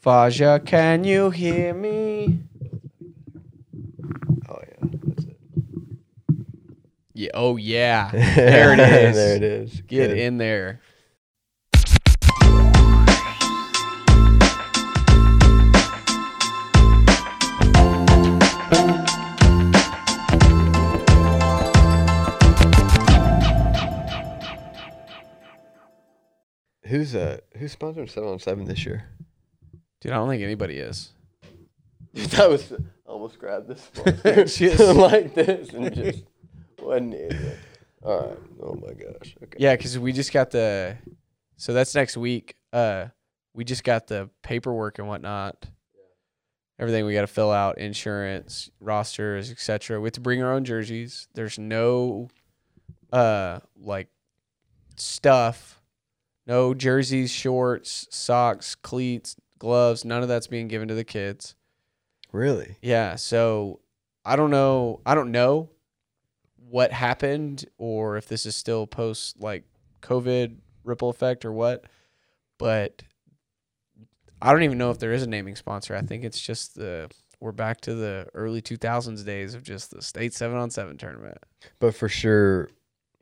Faja, can you hear me? Oh yeah, that's it. Yeah. Oh yeah. There it is. there it is. Get Good. in there. Who's uh who's sponsoring seven on seven this year? Dude, I don't think anybody is. that was almost grabbed this Just- like this and just wasn't it. All right. Oh my gosh. Okay. Yeah, because we just got the. So that's next week. Uh, we just got the paperwork and whatnot. Everything we got to fill out, insurance, rosters, etc. We have to bring our own jerseys. There's no, uh, like, stuff. No jerseys, shorts, socks, cleats, gloves. None of that's being given to the kids. Really? Yeah, so I don't know. I don't know what happened or if this is still post like COVID ripple effect or what, but I don't even know if there is a naming sponsor. I think it's just the we're back to the early 2000s days of just the state 7 on 7 tournament. But for sure,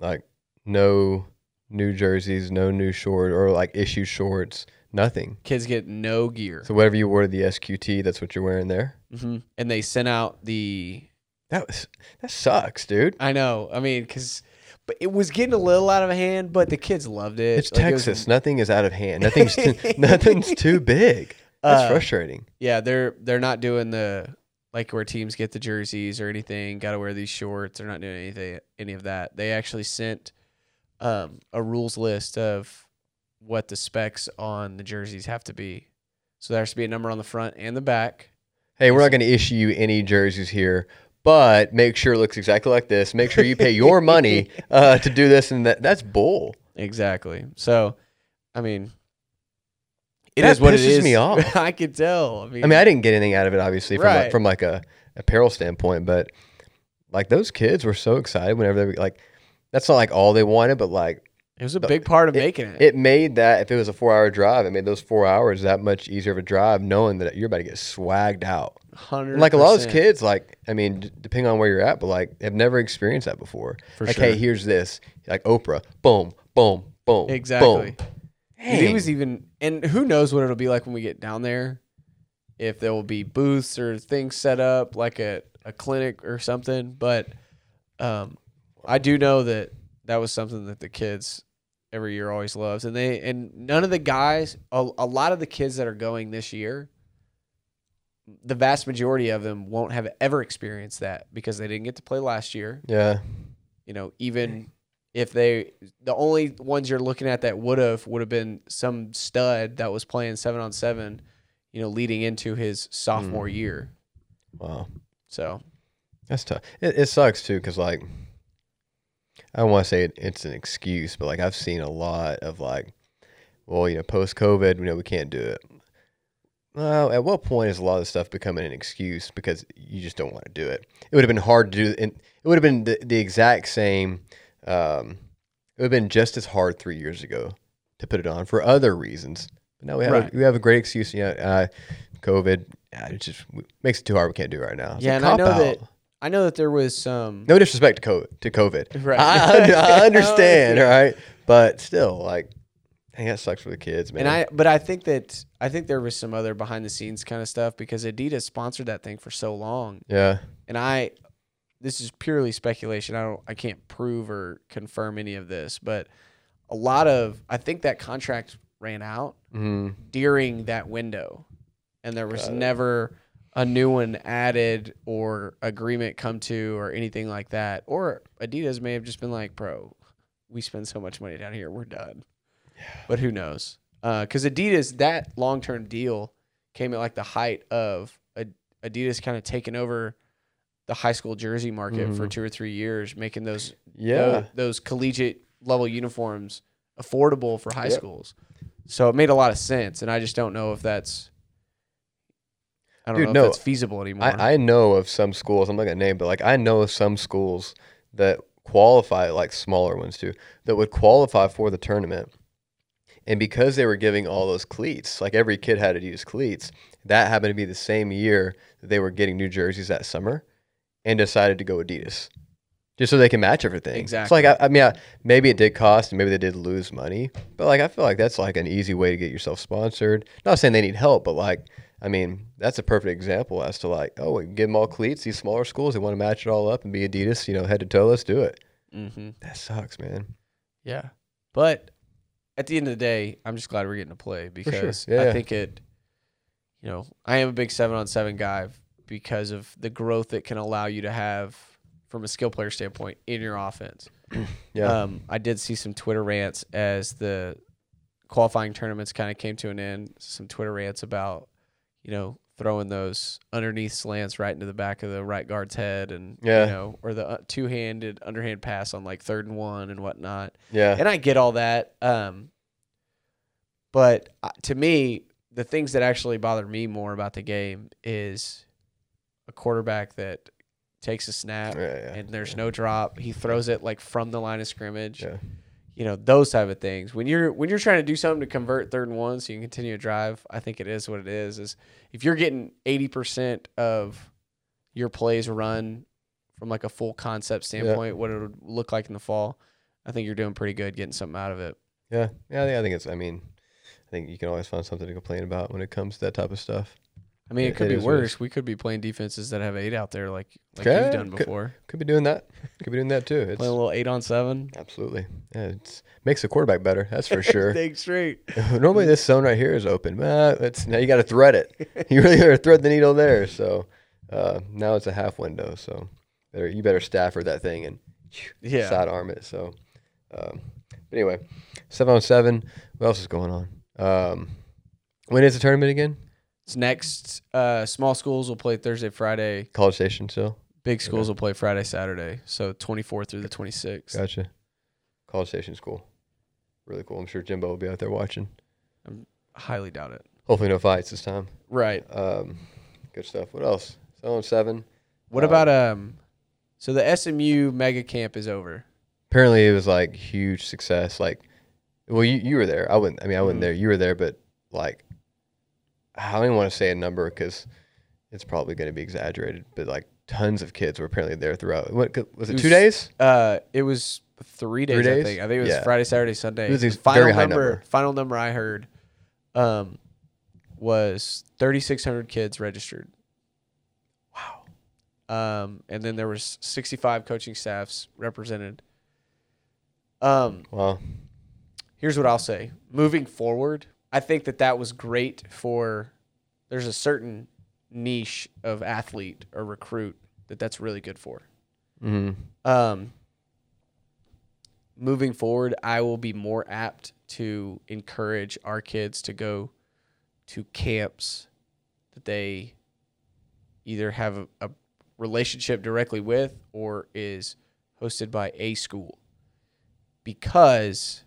like no new jerseys, no new shorts or like issue shorts, nothing. Kids get no gear. So whatever you wore to the SQT, that's what you're wearing there. hmm And they sent out the That was that sucks, dude. I know. I mean, cuz but it was getting a little out of hand, but the kids loved it. It's Like, it was- Texas. Nothing is out of hand. Nothing's too, nothing's too big. That's Uh, frustrating. Yeah, they're they're not doing the like where teams get the jerseys or anything. Got to wear these shorts. They're not doing anything any of that. They actually sent um, a rules list of what the specs on the jerseys have to be. So there has to be a number on the front and the back. Hey, we're not going to issue you any jerseys here, but make sure it looks exactly like this. Make sure you pay your money uh, to do this and that. That's bull. Exactly. So, I mean, it That is what it is. me off. I could tell. I mean, I mean, I didn't get anything out of it, obviously, from Right. like, from like a apparel standpoint, but like those kids were so excited whenever they were, like. That's not like all they wanted, but like it was a big part of making it. it made that if it was a four hour drive, it made those four hours that much easier of a drive, knowing that you're about to get swagged out. Hundred. Like a lot of those kids, like I mean, d- depending on where you're at, but like have never experienced that before. For like, sure. hey, here's this, like Oprah, boom, boom, boom, Exactly. Boom. Was even, and who knows what it'll be like when we get down there. If there will be booths or things set up like a, a clinic or something, but um, I do know that that was something that the kids every year always loves, and they and none of the guys, a, a lot of the kids that are going this year, the vast majority of them won't have ever experienced that because they didn't get to play last year yeah, you know, even if they the only ones you're looking at that would have would have been some stud that was playing seven on seven, you know, leading into his sophomore Mm. year. wow, So that's tough. It, it sucks too, because like I don't want to say it, it's an excuse, but like I've seen a lot of like, well, you know, post COVID, you know, we can't do it. Well, at what point is a lot of this stuff becoming an excuse because you just don't want to do it? It would have been hard to do, and it would have been the, the exact same. Um, it would have been just as hard three years ago to put it on for other reasons. But now we have Right. a, we have a great excuse. You know, uh, COVID. Uh, it just makes it too hard. We can't do it right now. It's Yeah, and I know cop-out. that- I know that there was some No disrespect to COVID. To COVID. Right. I, I understand. all right, but still, like, dang, that sucks for the kids, man. and I but I think that I think there was some other behind the scenes kind of stuff because Adidas sponsored that thing for so long. yeah, And I this is purely speculation. I don't I can't prove or confirm any of this, but a lot of I think that contract ran out mm, during that window and there was Got it. A new one added or agreement come to or anything like that or adidas may have just been like bro we spend so much money down here we're done but who knows because adidas that long-term deal came at like the height of adidas kind of taking over the high school jersey market for Mhm. two or three years making those yeah. tho- those collegiate level uniforms affordable for high Yep. schools. So it made a lot of sense, and I just don't know if that's I don't Dude, know no, if that's feasible anymore. I, I know of some schools. I'm not gonna name, but like I know of some schools that qualify, like smaller ones too, that would qualify for the tournament, And because they were giving all those cleats, like every kid had to use cleats, that happened to be the same year that they were getting new jerseys that summer and decided to go Adidas just so they can match everything. So Exactly. like, I, I mean, I, maybe it did cost and maybe they did lose money, but like, I feel like that's like an easy way to get yourself sponsored. Not saying they need help, but like, I mean, that's a perfect example as to like, oh, we give them all cleats. These smaller schools, they want to match it all up and be Adidas, you know, head to toe. Let's do it. Mm-hmm. That sucks, man. Yeah. But at the end of the day, I'm just glad we're getting to play because Yeah, I yeah. think it, you know, I am a big seven on seven guy because of the growth it can allow you to have from a skill player standpoint in your offense. Yeah. Um, I did see some Twitter rants as the qualifying tournaments kind of came to an end. Some Twitter rants about, you know, throwing those underneath slants right into the back of the right guard's head, and Yeah. you know, or the uh, two-handed underhand pass on like third and one and whatnot. yeah. And I get all that. Um, but uh, to me, the things that actually bother me more about the game is a quarterback that takes a snap Yeah, yeah, and there's no drop. He throws it like from the line of scrimmage. Yeah. You know those type of things. When you're when you're trying to do something to convert third and one, so you can continue to drive. I think it is what it is. Is if you're getting eighty percent of your plays run from like a full concept standpoint, what it would look like in the fall, I think you're doing pretty good getting something out of it. Yeah, yeah, I think, I think it's. I mean, I think you can always find something to complain about when it comes to that type of stuff. I mean, it It- could it be is what it is. worse. We could be playing defenses that have eight out there, like like Okay, you've done before. Could be doing that. Could be doing that too. It's Playing a little eight on seven. absolutely. Yeah, it's makes the quarterback better. That's for sure. Think straight. Normally, this zone right here is open. Uh, it's now you got to thread it. You really got to thread the needle there. So uh, now it's a half window. So better you better Stafford that thing and Yeah. sidearm it. So, um, anyway, seven on seven. What else is going on? Um, when is the tournament again? It's next. Uh, small schools will play Thursday, Friday. College Station still. Big schools will play Friday, Saturday. So 24 through the 26th. Gotcha. College Station's cool. Really cool. I'm sure Jimbo will be out there watching. I highly doubt it. Hopefully, no fights this time. Right. Um, good stuff. What else? Seven seven. What Uh, about um? So the SMU mega camp is over. Apparently, it was like huge success. Like, well, you, you were there. I wouldn't. I mean, I wasn't Mhm. there. You were there, but like, I don't even want to say a number because it's probably going to be exaggerated. But like, tons of kids were apparently there throughout. What was it? It two days? Uh, it was three days. three days? I think. I think it was Yeah. Friday, Saturday, Sunday. It was The final number, number. Final number I heard, um, was 3,600 kids registered. Wow. Um, and then there was 65 coaching staffs represented. Um, Wow. here's what I'll say. Moving forward, I think that that was great for. There's a certain niche of athlete or recruit that that's really good for. hmm Um, moving forward, I will be more apt to encourage our kids to go to camps that they either have a, a relationship directly with or is hosted by a school because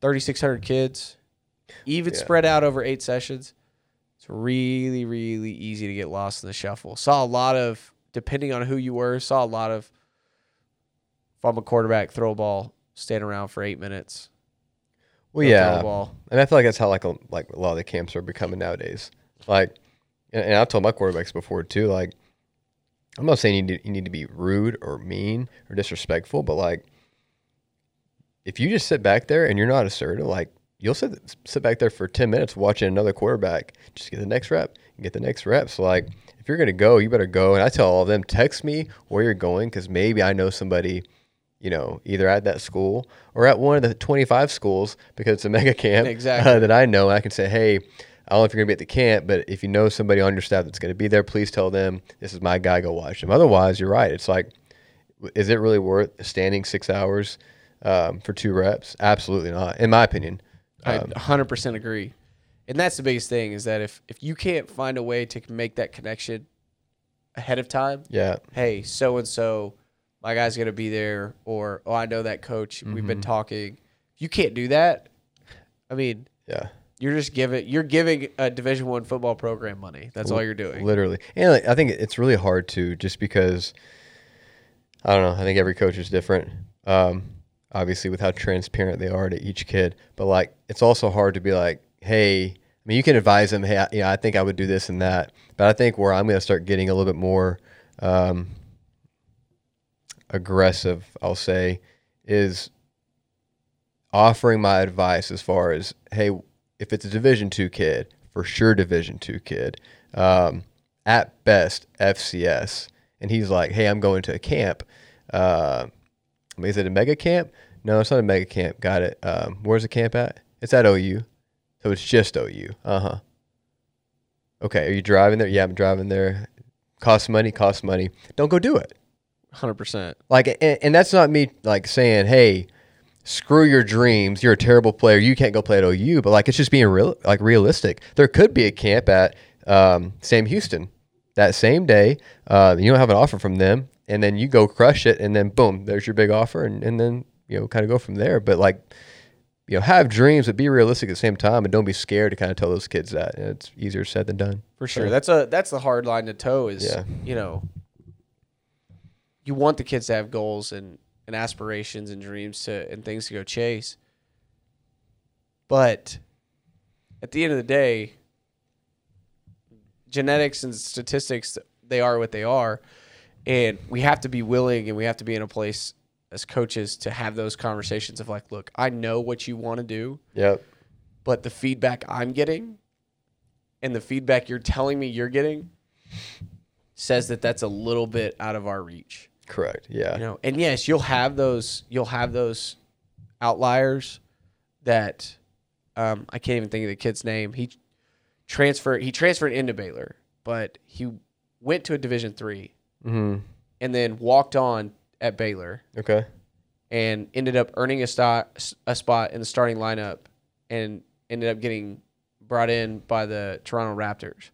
3600 kids even Yeah. spread out over eight sessions it's really really easy to get lost in the shuffle saw a lot of depending on who you were saw a lot of if i'm a quarterback throw a ball stand around for eight minutes Well, yeah. And I feel like that's how like a, like a lot of the camps are becoming nowadays. Like, and, and I've told my quarterbacks before too. Like, I'm not saying you need, you need to be rude or mean or disrespectful, but like, if you just sit back there and you're not assertive, like you'll sit sit back there for ten minutes watching another quarterback just get the next rep, get the next rep. So like, if you're gonna go, you better go. And I tell all of them, text me where you're going because maybe I know somebody you know, either at that school or at one of the 25 schools because it's a mega camp Exactly. uh, that I know. I can say, hey, I don't know if you're going to be at the camp, but if you know somebody on your staff that's going to be there, please tell them this is my guy. Go watch him. Otherwise, you're right. It's like, is it really worth standing six hours um, for two reps? Absolutely not, in my opinion. I Um, 100% agree. And that's the biggest thing is that if if you can't find a way to make that connection ahead of time, yeah, hey, so and so, my guy's going to be there or oh, I know that coach, we've been Mm-hmm. talking. You can't do that. I mean, yeah. you're just giving you're giving a Division 1 football program money. That's all you're doing. Literally. And like, I think it's really hard to just because I don't know, I think every coach is different. Um, obviously with how transparent they are to each kid. But like, it's also hard to be like, hey, I mean, you can advise them, hey, I, you know, I think I would do this and that. But I think where I'm going to start getting a little bit more um, aggressive, I'll say, is offering my advice as far as, hey, if it's a Division two kid, for sure Division two kid, um, at best FCS, and he's like, hey, I'm going to a camp. Uh, is it a mega camp? No, it's not a mega camp. Got it. Um, where's the camp at? It's at OU. So it's just OU. Uh huh. Okay. Are you driving there? Yeah, I'm driving there. Costs money. Costs money. Don't go do it. Hundred percent. Like, and, and that's not me like saying, hey, screw your dreams. You're a terrible player. You can't go play at OU. But like, it's just being real, like realistic. There could be a camp at um, Sam Houston that same day. Uh, you don't have an offer from them, and then you go crush it, and then boom, there's your big offer, and, and then you know kind of go from there. But like, you know, have dreams, but be realistic at the same time, and don't be scared to kind of tell those kids that. And it's easier said than done. For sure. So- That's a that's the hard line to toe is Yeah. you know you want the kids to have goals and, and aspirations and dreams to and things to go chase. But at the end of the day, genetics and statistics they are what they are. And we have to be willing and we have to be in a place as coaches to have those conversations of like, look, I know what you want to do Yep. but the feedback I'm getting and the feedback you're telling me you're getting says that that's a little bit out of our reach. Correct. Yeah. You know, and yes, you'll have those you'll have those outliers that um, I can't even think of the kid's name. He transferred he transferred into Baylor, but he went to a Division 3 hmm and then walked on at Baylor Okay. and ended up earning a spot a spot in the starting lineup and ended up getting brought in by the Toronto Raptors.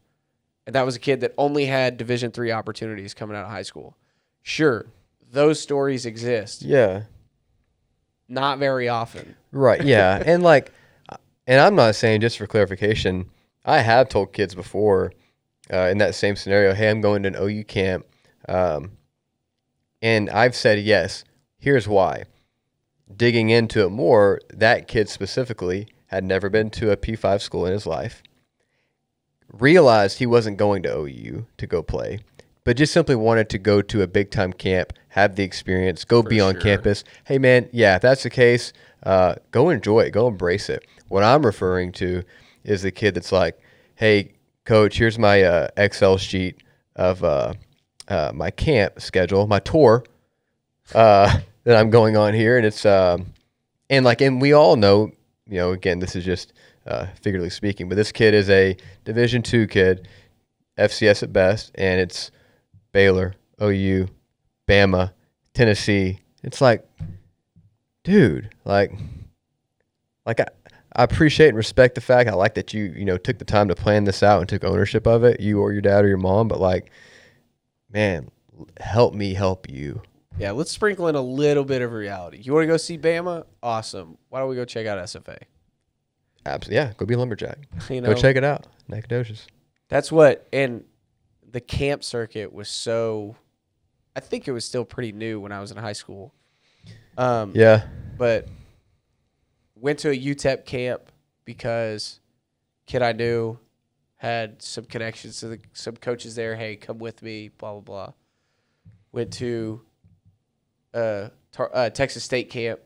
And that was a kid that only had Division 3 opportunities coming out of high school. Sure, those stories exist, Yeah. not very often. Right. Yeah. and like, and I'm not saying just for clarification, I have told kids before uh, in that same scenario, hey, I'm going to an OU camp. Um, and I've said yes. Here's why. Digging into it more, that kid specifically had never been to a P5 school in his life, realized he wasn't going to OU to go play, but just simply wanted to go to a big time camp, have the experience, go For be on sure. campus. Hey, man, yeah, if that's the case, uh, go enjoy it, go embrace it. What I'm referring to is the kid that's like, hey, coach, here's my uh, Excel sheet of uh, uh, my camp schedule, my tour uh, that I'm going on here, and it's um, and like, and we all know, you know, again, this is just uh, figuratively speaking, but this kid is a Division two kid, FCS at best, and it's Baylor, OU, Bama, Tennessee. It's like, dude, like, like I, I appreciate and respect the fact. I like that you, you know, took the time to plan this out and took ownership of it, you or your dad or your mom. But like, man, help me help you. Yeah, let's sprinkle in a little bit of reality. You want to go see Bama? Awesome. Why don't we go check out SFA? Absolutely, yeah. Go be a lumberjack. You know, Go check it out. Nacogdoches. That's what, and the camp circuit was so. I think it was still pretty new when I was in high school. Um, Yeah, but went to a UTEP camp because kid I knew had some connections to the, some coaches there. Hey, come with me. Blah blah blah. Went to uh, tar, uh, Texas State camp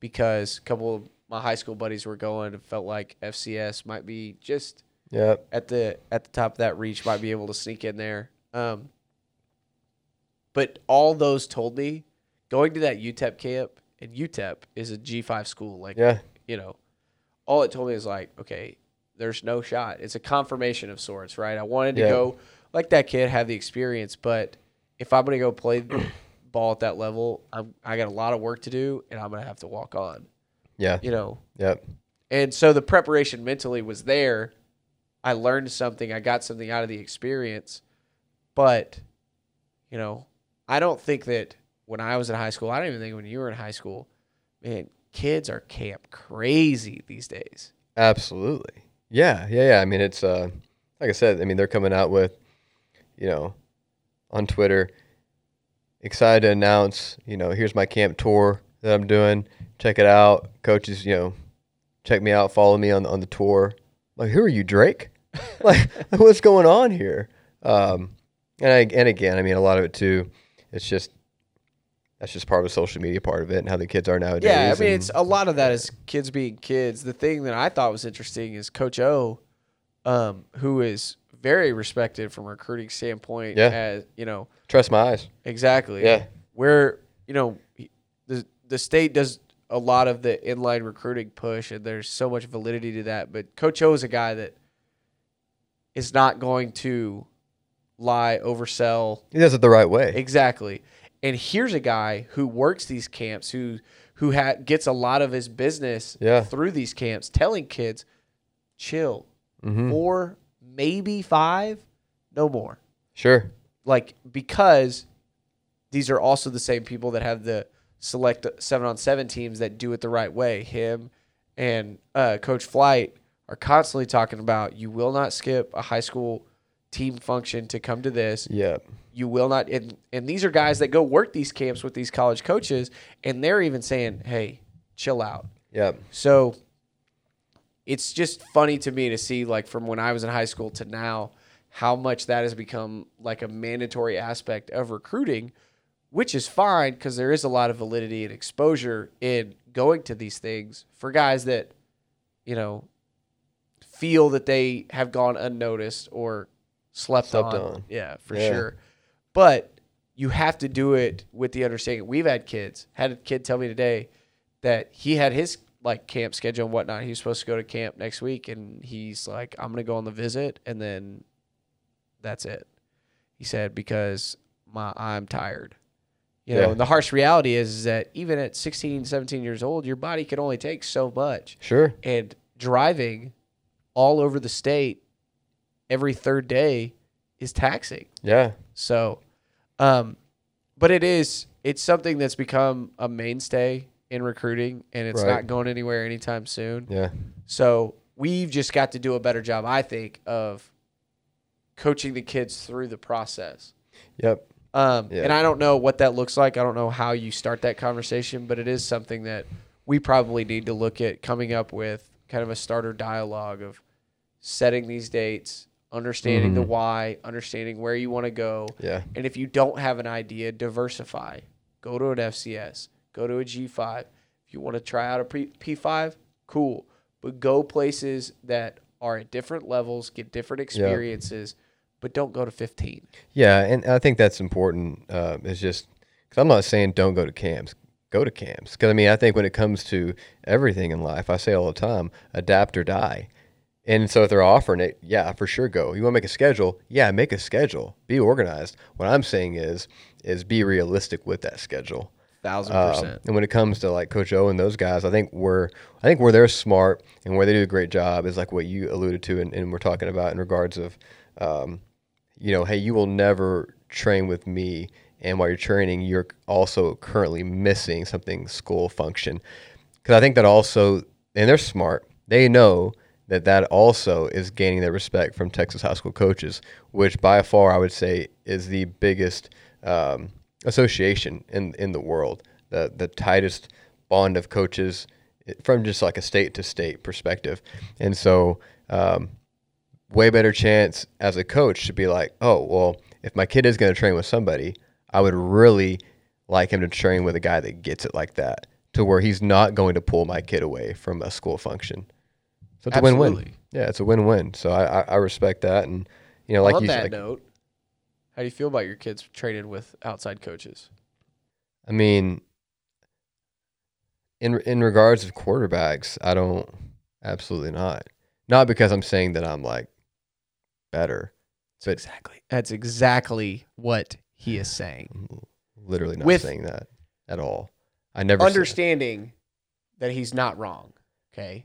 because a couple of my high school buddies were going and felt like FCS might be just yeah, at the at the top of that reach might be able to sneak in there. Um, but all those told me going to that UTEP camp, and UTEP is a G five school. Like yeah, you know, all it told me is like, okay, there's no shot. It's a confirmation of sorts, right? I wanted to Yeah. go like that kid, have the experience, but if I'm gonna go play ball at that level, I'm I got a lot of work to do, and I'm gonna have to walk on. yeah, You know, yep, and so the preparation mentally was there. I learned something. I got something out of the experience. But, you know, I don't think that when I was in high school, I don't even think when you were in high school, man, kids are camp crazy these days. absolutely. Yeah, yeah, yeah. I mean, it's uh, like I said. I mean, they're coming out with, you know, on Twitter, excited to announce. You know, here's my camp tour. that I'm doing. Check it out. Coaches, you know, check me out. Follow me on on the tour. Like, who are you, Drake? like, what's going on here? Um, and I, and again, I mean, a lot of it too. It's just that's just part of the social media part of it and how the kids are nowadays. Yeah, I mean, it's a lot of that is kids being kids. The thing that I thought was interesting is Coach O, um, who is very respected from a recruiting standpoint. Yeah. As you know, trust my eyes. exactly. Yeah. Where you know the the state does a lot of the inline recruiting push, and there's so much validity to that. But Coach O is a guy that is not going to lie, oversell, He does it the right way. Exactly. And here's a guy who works these camps, who who ha- gets a lot of his business Yeah. through these camps, telling kids, chill, hmm four, maybe five, no more. Sure. Like because these are also the same people that have the select seven on seven teams that do it the right way. Him and uh, Coach Flight are constantly talking about you will not skip a high school team function to come to this Yeah. you will not and, and these are guys that go work these camps with these college coaches and they're even saying hey chill out Yeah. so it's just funny to me to see like from when i was in high school to now how much that has become like a mandatory aspect of recruiting which is fine because there is a lot of validity and exposure in going to these things for guys that you know feel that they have gone unnoticed or slept, Slept on. on. Yeah, for Yeah. sure. But you have to do it with the understanding. We've had kids. Had a kid tell me today that he had his like camp schedule and whatnot. He was supposed to go to camp next week, and he's like, "I'm gonna go on the visit, and then that's it." He said because my I'm tired. You know, Yeah. and the harsh reality is, is that even at 16, 17 years old, your body can only take so much Sure. and driving all over the state every third day is taxing. Yeah. So, um, but it is it's something that's become a mainstay in recruiting, and it's Right. not going anywhere anytime soon. Yeah. So we've just got to do a better job, I think, of coaching the kids through the process. Yep. Um, Yeah. And I don't know what that looks like. I don't know how you start that conversation, but it is something that we probably need to look at coming up with kind of a starter dialogue of setting these dates, understanding the Mhm. why, understanding where you want to go. Yeah. And if you don't have an idea, diversify. Go to an FCS, go to a G5. If you want to try out a P- P5, cool. But go places that are at different levels, get different experiences, but don't go to 15. Yeah, and I think that's important. Uh, is just because I'm not saying don't go to camps. Go to camps because I mean I think when it comes to everything in life, I say all the time, adapt or die. And so if they're offering it, yeah, for sure go. You want to make a schedule? Yeah, make a schedule. Be organized. What I'm saying is is be realistic with that schedule. Thousand Um, percent. and when it comes to like Coach O and those guys, I think we're I think where they're smart and where they do a great job is like what you alluded to and, and we're talking about in regards of um, you know, hey, you will never train with me and while you're training, you're also currently missing something school function. Cuz I think that also and they're smart. They know that that also is gaining their respect from Texas high school coaches, which by far I would say is the biggest um, association in in the world, the the tightest bond of coaches eh, from just like a state to state perspective, and so um, way better chance as a coach to be like, oh well, if my kid is going to train with somebody, I would really like him to train with a guy that gets it like that, to where he's not going to pull my kid away from a school function. So it's a win-win. Yeah, it's a win-win. So I, I, I respect that, and you know, like On you that said, note, how do you feel about your kids training with outside coaches? I mean, in in regards of quarterbacks, I don't absolutely not. Not because I'm saying that I'm like better. But- exactly. That's exactly what he is saying. Literally not With- saying that at all. I never Understanding that he's not wrong. Okay.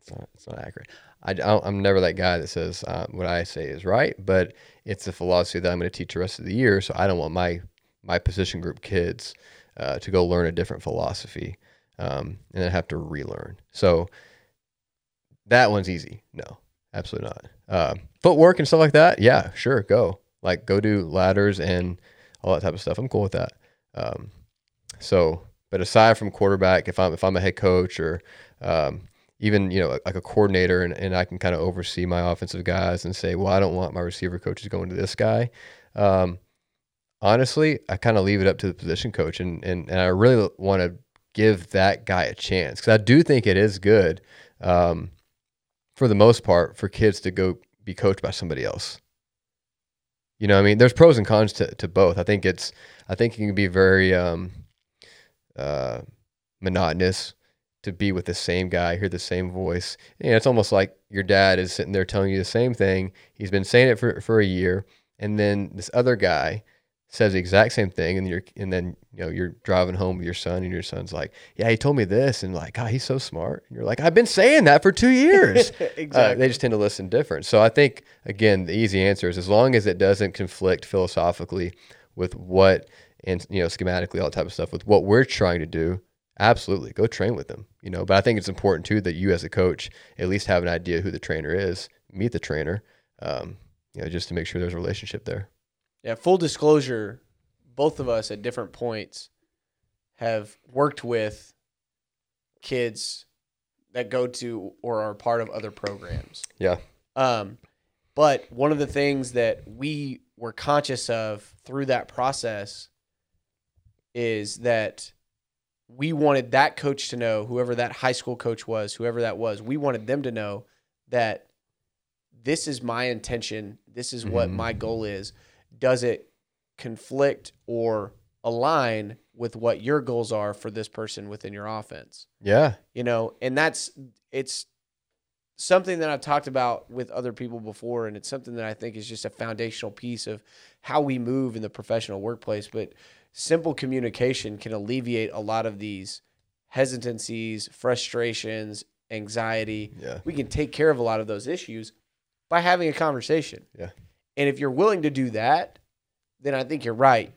It's not, it's not accurate. I, I'm never that guy that says uh, what I say is right, but it's the philosophy that I'm going to teach the rest of the year. So I don't want my my position group kids uh, to go learn a different philosophy um, and then have to relearn. So that one's easy. No, absolutely not. Uh, footwork and stuff like that. Yeah, sure, go. Like go do ladders and all that type of stuff. I'm cool with that. Um, so, But aside from quarterback, if I'm if I'm a head coach or um, even you know like a coordinator and, and I can kind of oversee my offensive guys and say, well, I don't want my receiver coaches going to this guy. Um, honestly, I kind of leave it up to the position coach, and and, and I really want to give that guy a chance because I do think it is good, um, for the most part, for kids to go be coached by somebody else. You know, I mean, there's pros and cons to, to both. I think it's, I think it can be very um, uh, monotonous to be with the same guy, hear the same voice. And it's almost like your dad is sitting there telling you the same thing. He's been saying it for, for a year, and then this other guy says the exact same thing, and you're and then you know you're driving home with your son, and your son's like, "Yeah, he told me this," and like, "God, he's so smart." And you're like, "I've been saying that for two years." exactly. Uh, they just tend to listen different. So I think again, the easy answer is as long as it doesn't conflict philosophically with what and you know schematically all that type of stuff with what we're trying to do. Absolutely, go train with them. You know, but I think it's important too that you as a coach at least have an idea who the trainer is, meet the trainer, um, you know, just to make sure there's a relationship there. Yeah, full disclosure, both of us at different points have worked with kids that go to or are part of other programs. Yeah. Um, but one of the things that we were conscious of through that process is that we wanted that coach to know, whoever that high school coach was, whoever that was, we wanted them to know that this is my intention. This is what Mhm. my goal is. Does it conflict or align with what your goals are for this person within your offense? Yeah. you know and that's it's something that i've talked about with other people before and it's something that i think is just a foundational piece of how we move in the professional workplace but simple communication can alleviate a lot of these hesitancies frustrations anxiety Yeah. we can take care of a lot of those issues by having a conversation Yeah. and if you're willing to do that then i think you're right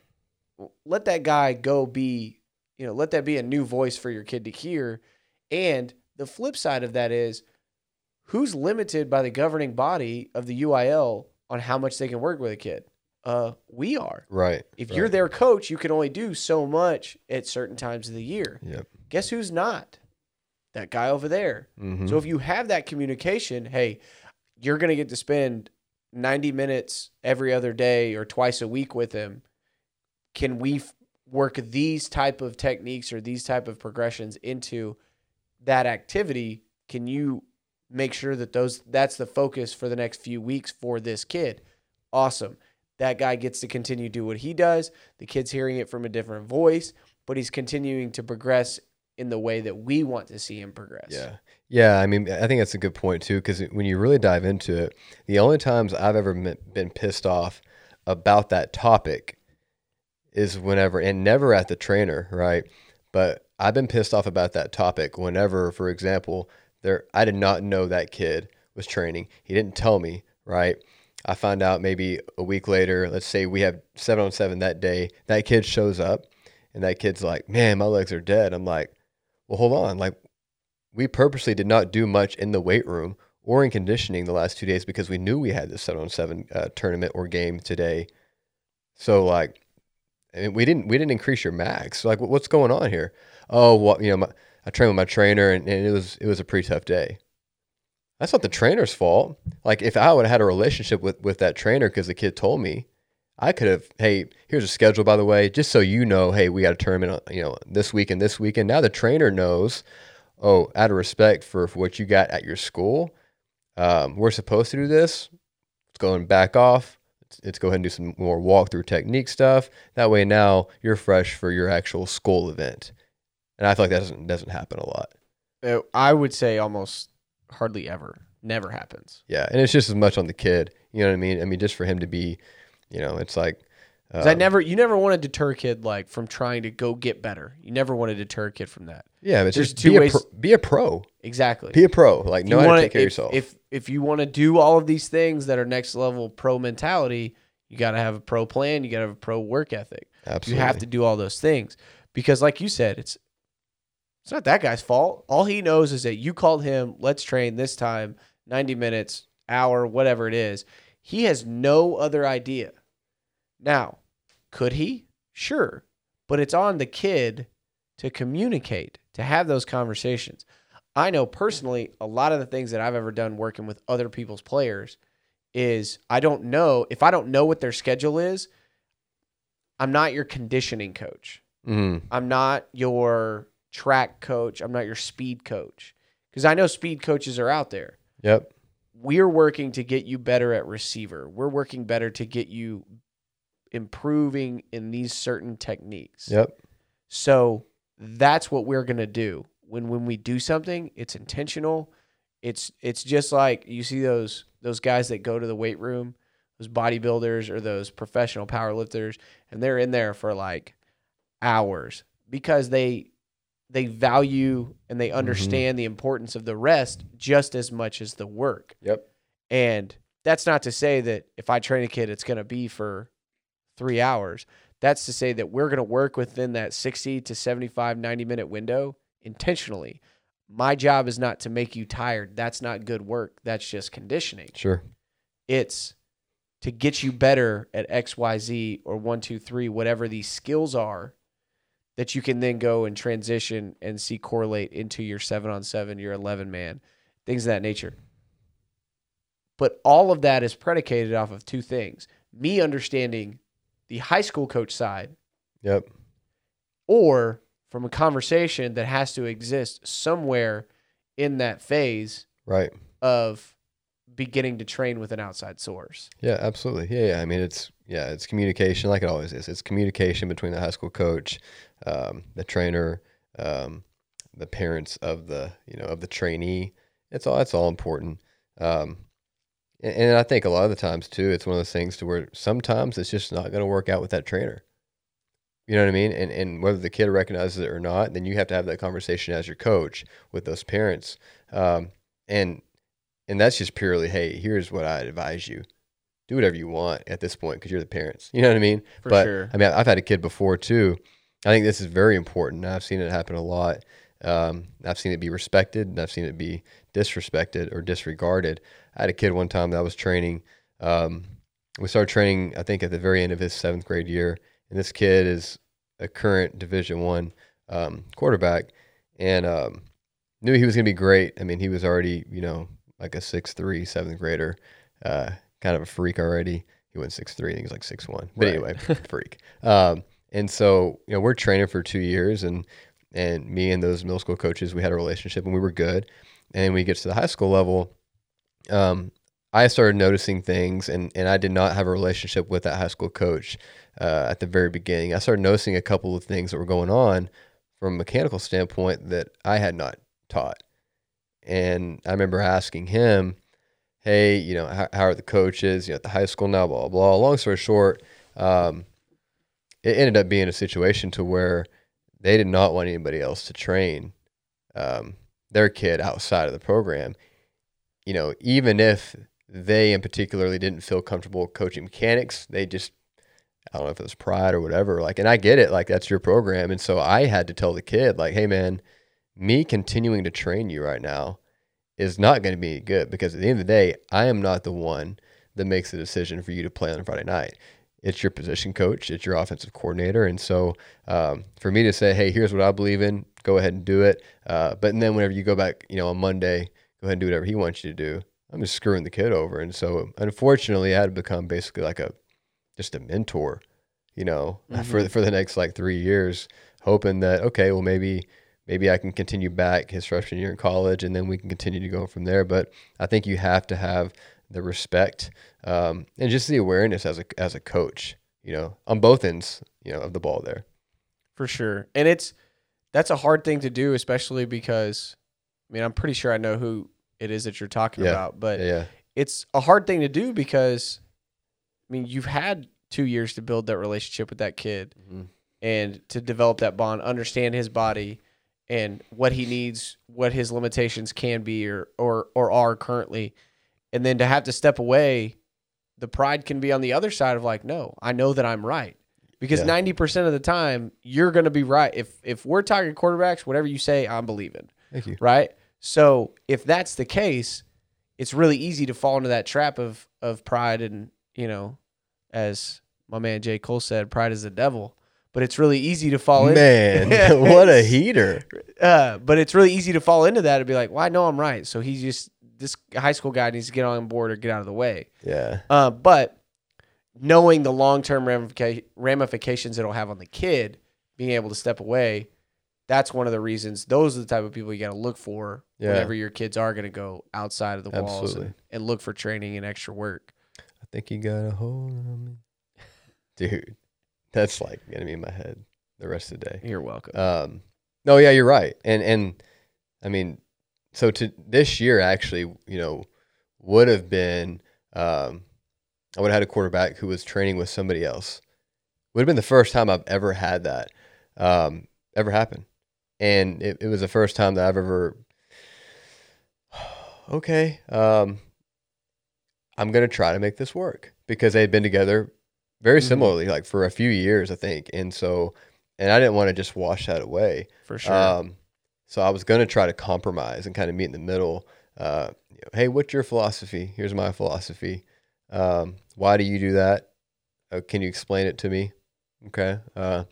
let that guy go be you know let that be a new voice for your kid to hear and the flip side of that is who's limited by the governing body of the UIL on how much they can work with a kid? Uh, we are. Right. If right. you're their coach, you can only do so much at certain times of the year. Yep. Guess who's not? That guy over there. Mm-hmm. So if you have that communication, hey, you're going to get to spend 90 minutes every other day or twice a week with him. Can we f- work these type of techniques or these type of progressions into that activity? Can you make sure that those that's the focus for the next few weeks for this kid? Awesome. That guy gets to continue to do what he does. The kid's hearing it from a different voice, but he's continuing to progress in the way that we want to see him progress. Yeah. Yeah. I mean, I think that's a good point too, because when you really dive into it, the only times I've ever been pissed off about that topic is whenever, and never at the trainer, right? But I've been pissed off about that topic whenever, for example, there I did not know that kid was training. He didn't tell me, right? I find out maybe a week later, let's say we have seven on seven that day, that kid shows up and that kid's like, Man, my legs are dead. I'm like, Well, hold on. Like, we purposely did not do much in the weight room or in conditioning the last two days because we knew we had this seven on seven uh, tournament or game today. So like, I mean, we didn't we didn't increase your max. Like, what's going on here? Oh, well, you know, my, I trained with my trainer and, and it was it was a pretty tough day. That's not the trainer's fault. Like if I would have had a relationship with with that trainer because the kid told me, I could have. Hey, here's a schedule by the way, just so you know. Hey, we got a tournament, uh, you know, this week and this weekend. Now the trainer knows. Oh, out of respect for, what you got at your school, um, we're supposed to do this. Let's go and back off. Let's, let's go ahead and do some more walkthrough technique stuff. That way, now you're fresh for your actual school event. And I feel like that doesn't doesn't happen a lot. Uh, I would say almost hardly ever. Never happens. Yeah, and it's just as much on the kid. You know what I mean? I mean, just for him to be, you know, it's like. 'Cause I um, never, you never want to deter a kid like from trying to go get better. You never want to deter a kid from that. Yeah, but there's just two be a, ways- pro, be a pro. Exactly. Be a pro. Like If know how wanna- to take care of yourself. If if you want to do all of these things that are next level pro mentality, you got to have a pro plan. You got to have a pro work ethic. Absolutely. You have to do all those things because, like you said, it's it's not that guy's fault. All he knows is that you called him. Let's train this time, ninety minutes, hour, whatever it is. He has no other idea. Now, could he? Sure, but it's on the kid to communicate, to have those conversations. I know personally, a lot of the things that I've ever done working with other people's players is I don't know if I don't know what their schedule is, I'm not your conditioning coach. Mm-hmm. I'm not your track coach. I'm not your speed coach. Because I know speed coaches are out there. Yep. We're working to get you better at receiver. We're working better to get you improving in these certain techniques. Yep. So that's what we're gonna do. When when we do something, it's intentional. It's it's just like you see those those guys that go to the weight room, those bodybuilders or those professional powerlifters, and they're in there for like hours because they they value and they mm-hmm. understand the importance of the rest just as much as the work. Yep. And that's not to say that if I train a kid, it's going to be for three hours. That's to say that we're going to work within that 60 to 75, 90 minute window intentionally. My job is not to make you tired. That's not good work. That's just conditioning. Sure. It's to get you better at XYZ or one, two, three, whatever these skills are that you can then go and transition and see correlate into your seven on seven, your 11 man, things of that nature. But all of that is predicated off of two things me understanding the high school coach side Yep. or from a conversation that has to exist somewhere in that phase Right. of beginning to train with an outside source. Yeah, absolutely. Yeah, yeah. I mean, it's yeah, it's communication, like it always is. It's communication between the high school coach, um, the trainer, um, the parents of the you know of the trainee. It's all it's all important. Um, and, and I think a lot of the times too, it's one of those things to where sometimes it's just not going to work out with that trainer. You know what I mean? And and whether the kid recognizes it or not, then you have to have that conversation as your coach with those parents. Um, and and that's just purely, hey, here's what I advise you. Do whatever you want at this point because you're the parents. You know what I mean? For but sure. I mean, I've had a kid before too. I think this is very important. I've seen it happen a lot. Um, I've seen it be respected, and I've seen it be disrespected or disregarded. I had a kid one time that I was training. Um, we started training, I think, at the very end of his seventh grade year, and this kid is a current Division One um, quarterback, and um, knew he was going to be great. I mean, he was already, you know, like a six three seventh grader, uh, kind of a freak already. He went six three, I think he's like six one. But Right. anyway, freak. Um, and so you know we're training for two years, and and me and those middle school coaches, we had a relationship, and we were good. And we get to the high school level. Um, I started noticing things, and and I did not have a relationship with that high school coach uh, at the very beginning. I started noticing a couple of things that were going on from a mechanical standpoint that I had not taught. And I remember asking him, "Hey, you know, how, how are the coaches? You know, at the high school now, blah blah." blah. Long story short, um, it ended up being a situation to where they did not want anybody else to train um, their kid outside of the program. You know, even if they in particularly didn't feel comfortable coaching mechanics, they just I don't know if it was pride or whatever. Like, and I get it, like that's your program, and so I had to tell the kid, like, hey man, me continuing to train you right now is not going to be good because at the end of the day, I am not the one that makes the decision for you to play on Friday night. It's your position coach, it's your offensive coordinator, and so um, for me to say, hey, here's what I believe in, go ahead and do it. Uh, but then whenever you go back, you know, on Monday, go ahead and do whatever he wants you to do. I'm just screwing the kid over, and so unfortunately, I had to become basically like a just a mentor, you know, for Mhm. the, for the next like three years, hoping that okay, well maybe maybe I can continue back his freshman year in college, and then we can continue to go from there. But I think you have to have the respect um, and just the awareness as a as a coach, you know, on both ends, you know, of the ball there. for sure. And it's that's a hard thing to do, especially because I mean I'm pretty sure I know who it is that you're talking Yeah. about, but Yeah, it's a hard thing to do because I mean you've had two years to build that relationship with that kid Mhm. and to develop that bond, understand his body and what he needs, what his limitations can be or or or are currently, and then to have to step away, the pride can be on the other side of like, no, I know that I'm right. Because Yeah. ninety percent of the time you're gonna be right. If if we're talking quarterbacks, whatever you say, I'm believing thank you. right? So if that's the case, it's really easy to fall into that trap of of pride and you know, as my man J. Cole said, pride is the devil. But it's really easy to fall in. Man, what a heater. Uh, but it's really easy to fall into that and be like, "Well, I know I'm right." So he's just this high school guy needs to get on board or get out of the way. Yeah. Uh, but knowing the long term ramifica- ramifications it'll have on the kid, being able to step away, that's one of the reasons. Those are the type of people you got to look for Yeah. whenever your kids are going to go outside of the walls and, and look for training and extra work. I think you got a hold on me. Dude, that's like gonna be in my head the rest of the day. You're welcome. Um, no, yeah, you're right. And and I mean, so to this year actually, you know, would have been um, I would have had a quarterback who was training with somebody else. Would have been the first time I've ever had that um, ever happen, and it, it was the first time that I've ever. Okay, um, I'm gonna try to make this work because they had been together very Mhm. similarly, like for a few years, I think, and so and I didn't want to just wash that away. for sure. Um, so I was going to try to compromise and kind of meet in the middle. Uh, you know, hey, what's your philosophy? Here's my philosophy. Um, why do you do that? Uh, can you explain it to me? Okay. Uh,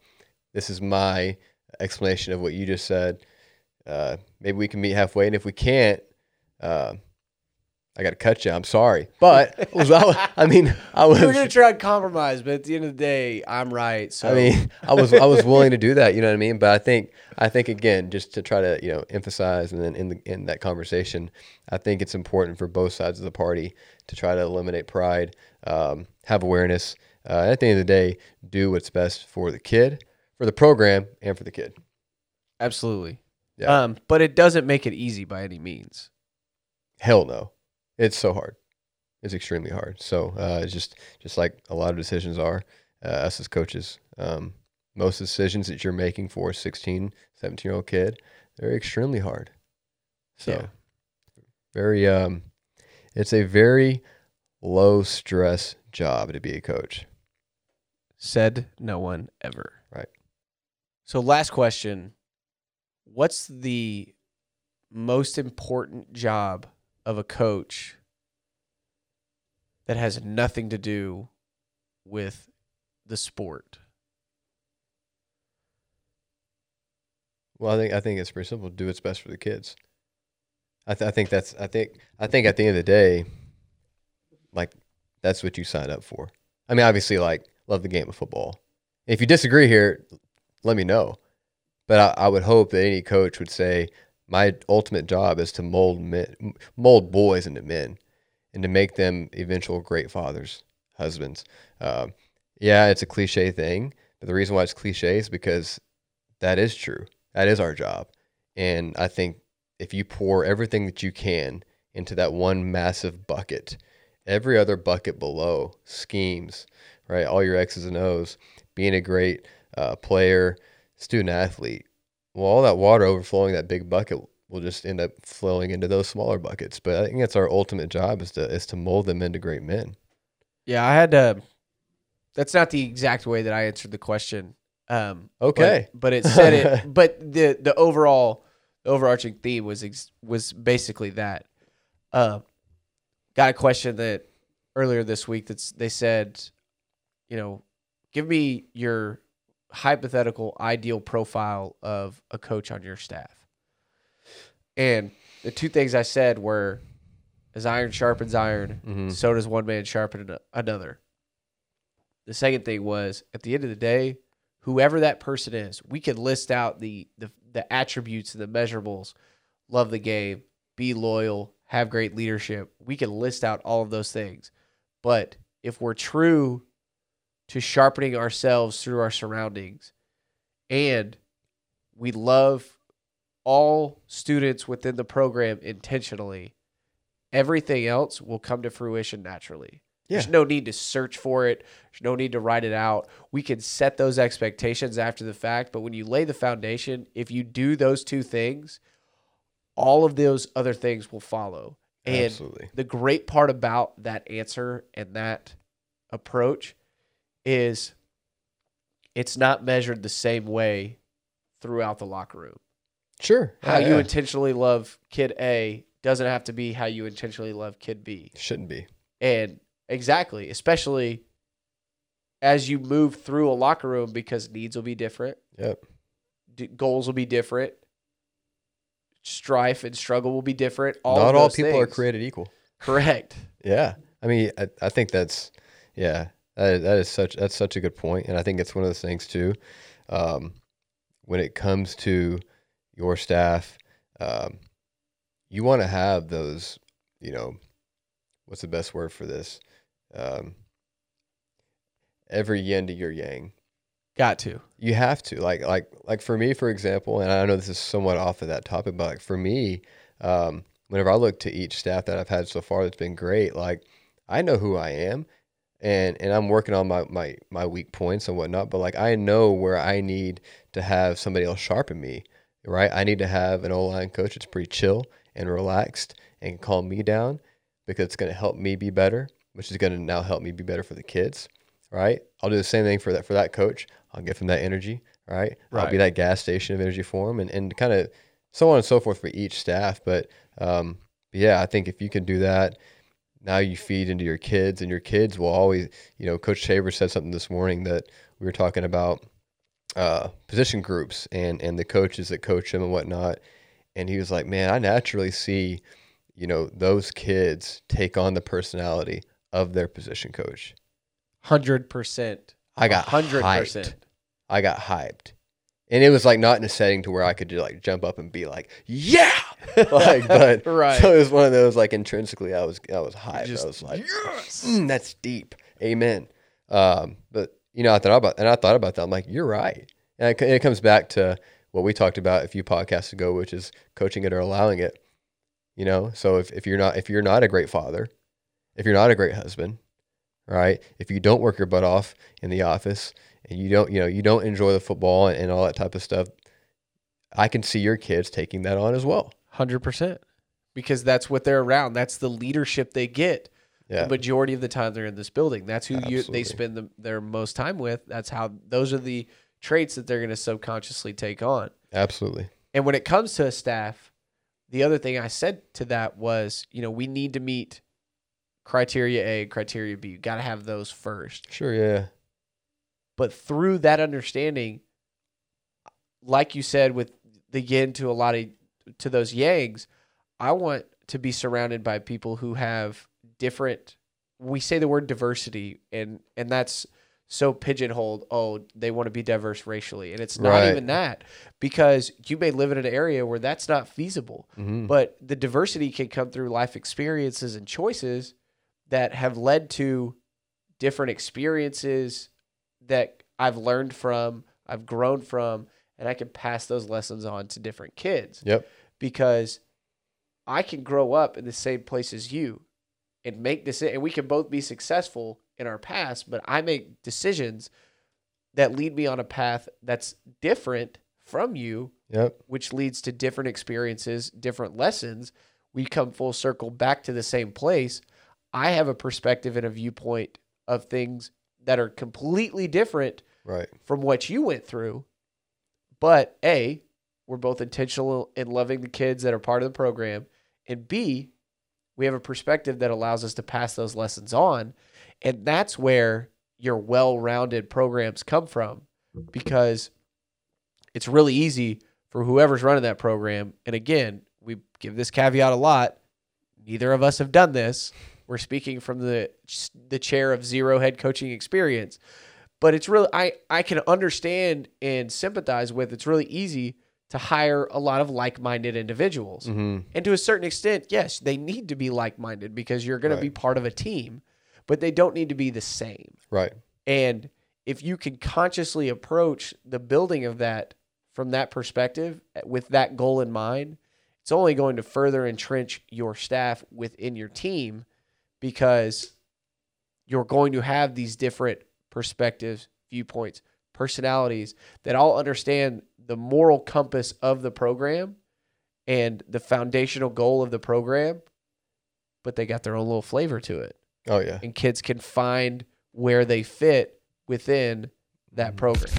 this is my explanation of what you just said. Uh, maybe we can meet halfway, and if we can't, uh, I got to cut you. I'm sorry, but I, was, I mean, I was. We're going to try and compromise, but at the end of the day, I'm right. So I mean, I was I was willing to do that. You know what I mean? But I think I think again, just to try to you know emphasize, and then in the in that conversation, I think it's important for both sides of the party to try to eliminate pride, um, have awareness. Uh, at the end of the day, do what's best for the kid, for the program, and for the kid. absolutely. Yeah. Um, but it doesn't make it easy by any means. Hell no, it's so hard. It's extremely hard. So uh, it's just just like a lot of decisions are, uh, us as coaches. Um, most decisions that you're making for a 16, 17 year old kid, they're extremely hard. So Yeah. very um, it's a very low stress job to be a coach. Said no one ever. Right. So, last question What's the most important job of a coach that has nothing to do with the sport? Well, I think I think it's pretty simple. Do what's best for the kids. I, th- I think that's I think I think at the end of the day, like that's what you signed up for. I mean, obviously, like love the game of football. If you disagree here, let me know. But I, I would hope that any coach would say, my ultimate job is to mold men, mold boys into men, and to make them eventual great fathers, husbands. Um, yeah, it's a cliche thing, but the reason why it's cliche is because that is true. That is our job. And I think if you pour everything that you can into that one massive bucket, every other bucket below schemes, right? All your X's and O's, being a great uh, player, student athlete. Well, all that water overflowing that big bucket will just end up flowing into those smaller buckets. But I think that's our ultimate job is to is to mold them into great men. Yeah, I had to. That's not the exact way that I answered the question. Um, but- Okay. but, it said it. But the the overall, the overarching theme was ex, was basically that. Uh, got a question that earlier this week that's they said, you know, give me your hypothetical ideal profile of a coach on your staff. And the two things I said were, as iron sharpens iron, Mhm. so does one man sharpen another. The second thing was at the end of the day, whoever that person is, we could list out the the, the attributes and the measurables, love the game, be loyal, have great leadership. We can list out all of those things. But if we're true to sharpening ourselves through our surroundings and we love all students within the program intentionally, everything else will come to fruition naturally. There's no need to search for it. There's no need to write it out. We can set those expectations after the fact, but when you lay the foundation, if you do those two things, all of those other things will follow. And Absolutely. the great part about that answer and that approach is it's not measured the same way throughout the locker room. Sure. How Yeah, you yeah. intentionally love kid A doesn't have to be how you intentionally love kid B. shouldn't be. And exactly, especially as you move through a locker room because needs will be different, Yep. d- goals will be different, strife and struggle will be different. All Not all people are created equal. Correct. Yeah. I mean, I, I think that's, yeah, that, that is such, that's such a good point. And I think it's one of those things too. Um, when it comes to your staff, um, you want to have those, you know, what's the best word for this? Um, every yin to your yang. Got to. You have to like like like for me, for example, and I know this is somewhat off of that topic, but like for me, um, whenever I look to each staff that I've had so far, that's been great. Like I know who I am, and and I'm working on my my my weak points and whatnot. But like I know where I need to have somebody else sharpen me. Right, I need to have an O line coach that's pretty chill and relaxed and can calm me down because it's going to help me be better, which is going to now help me be better for the kids. Right, I'll do the same thing for that for that coach. I'll give him that energy, right? right. I'll be that gas station of energy for him, and, and kind of so on and so forth for each staff. But um, yeah, I think if you can do that, now you feed into your kids, and your kids will always, you know, Coach Shaver said something this morning that we were talking about uh, position groups and and the coaches that coach them and whatnot, and he was like, man, I naturally see, you know, those kids take on the personality of their position coach. Hundred percent. I got hundred hyped. percent. I got hyped. And it was like not in a setting to where I could just like jump up and be like, yeah, like, but Right. So it was one of those like intrinsically, I was I was hyped. just, I was like, yes. "Mm, that's deep, amen. Um, but you know, I thought about and I thought about that. I'm like, you're right, and it, it comes back to what we talked about a few podcasts ago, which is coaching it or allowing it. You know, so if, if you're not if you're not a great father, if you're not a great husband, right? If you don't work your butt off in the office and you don't, you know, you don't enjoy the football and, and all that type of stuff, I can see your kids taking that on as well. Hundred percent. Because that's what they're around. That's the leadership they get. Yeah. The majority of the time they're in this building. That's who you they spend the, their most time with. That's how those are the traits that they're going to subconsciously take on. Absolutely. And when it comes to a staff, the other thing I said to that was, you know, we need to meet criteria A, criteria B. You got to have those first. Sure. Yeah. But through that understanding, like you said, with the yin to a lot of to those yangs, I want to be surrounded by people who have different. We say the word diversity, and and that's so pigeonholed. Oh, they want to be diverse racially, and it's not Right. even that because you may live in an area where that's not feasible. hmm But the diversity can come through life experiences and choices that have led to different experiences that I've learned from, I've grown from, and I can pass those lessons on to different kids Yep. Because I can grow up in the same place as you and make this and we can both be successful in our past, but I make decisions that lead me on a path that's different from you Yep. which leads to different experiences, different lessons. We come full circle back to the same place. I have a perspective and a viewpoint of things that are completely different Right. from what you went through. But A, we're both intentional in loving the kids that are part of the program. And B, we have a perspective that allows us to pass those lessons on. And that's where your well rounded programs come from because it's really easy for whoever's running that program. And again, we give this caveat a lot. Neither of us have done this. We're speaking from the the chair of zero head coaching experience but it's really I I can understand and sympathize with. It's really easy to hire a lot of like-minded individuals. hmm And to a certain extent, yes, they need to be like-minded because you're going Right. to be part of a team, but they don't need to be the same. Right. And if you can consciously approach the building of that from that perspective eh, with that goal in mind, it's only going to further entrench your staff within your team because you're going to have these different perspectives, viewpoints, personalities that all understand the moral compass of the program and the foundational goal of the program, but they got their own little flavor to it Oh yeah. and kids can find where they fit within that Mhm. program.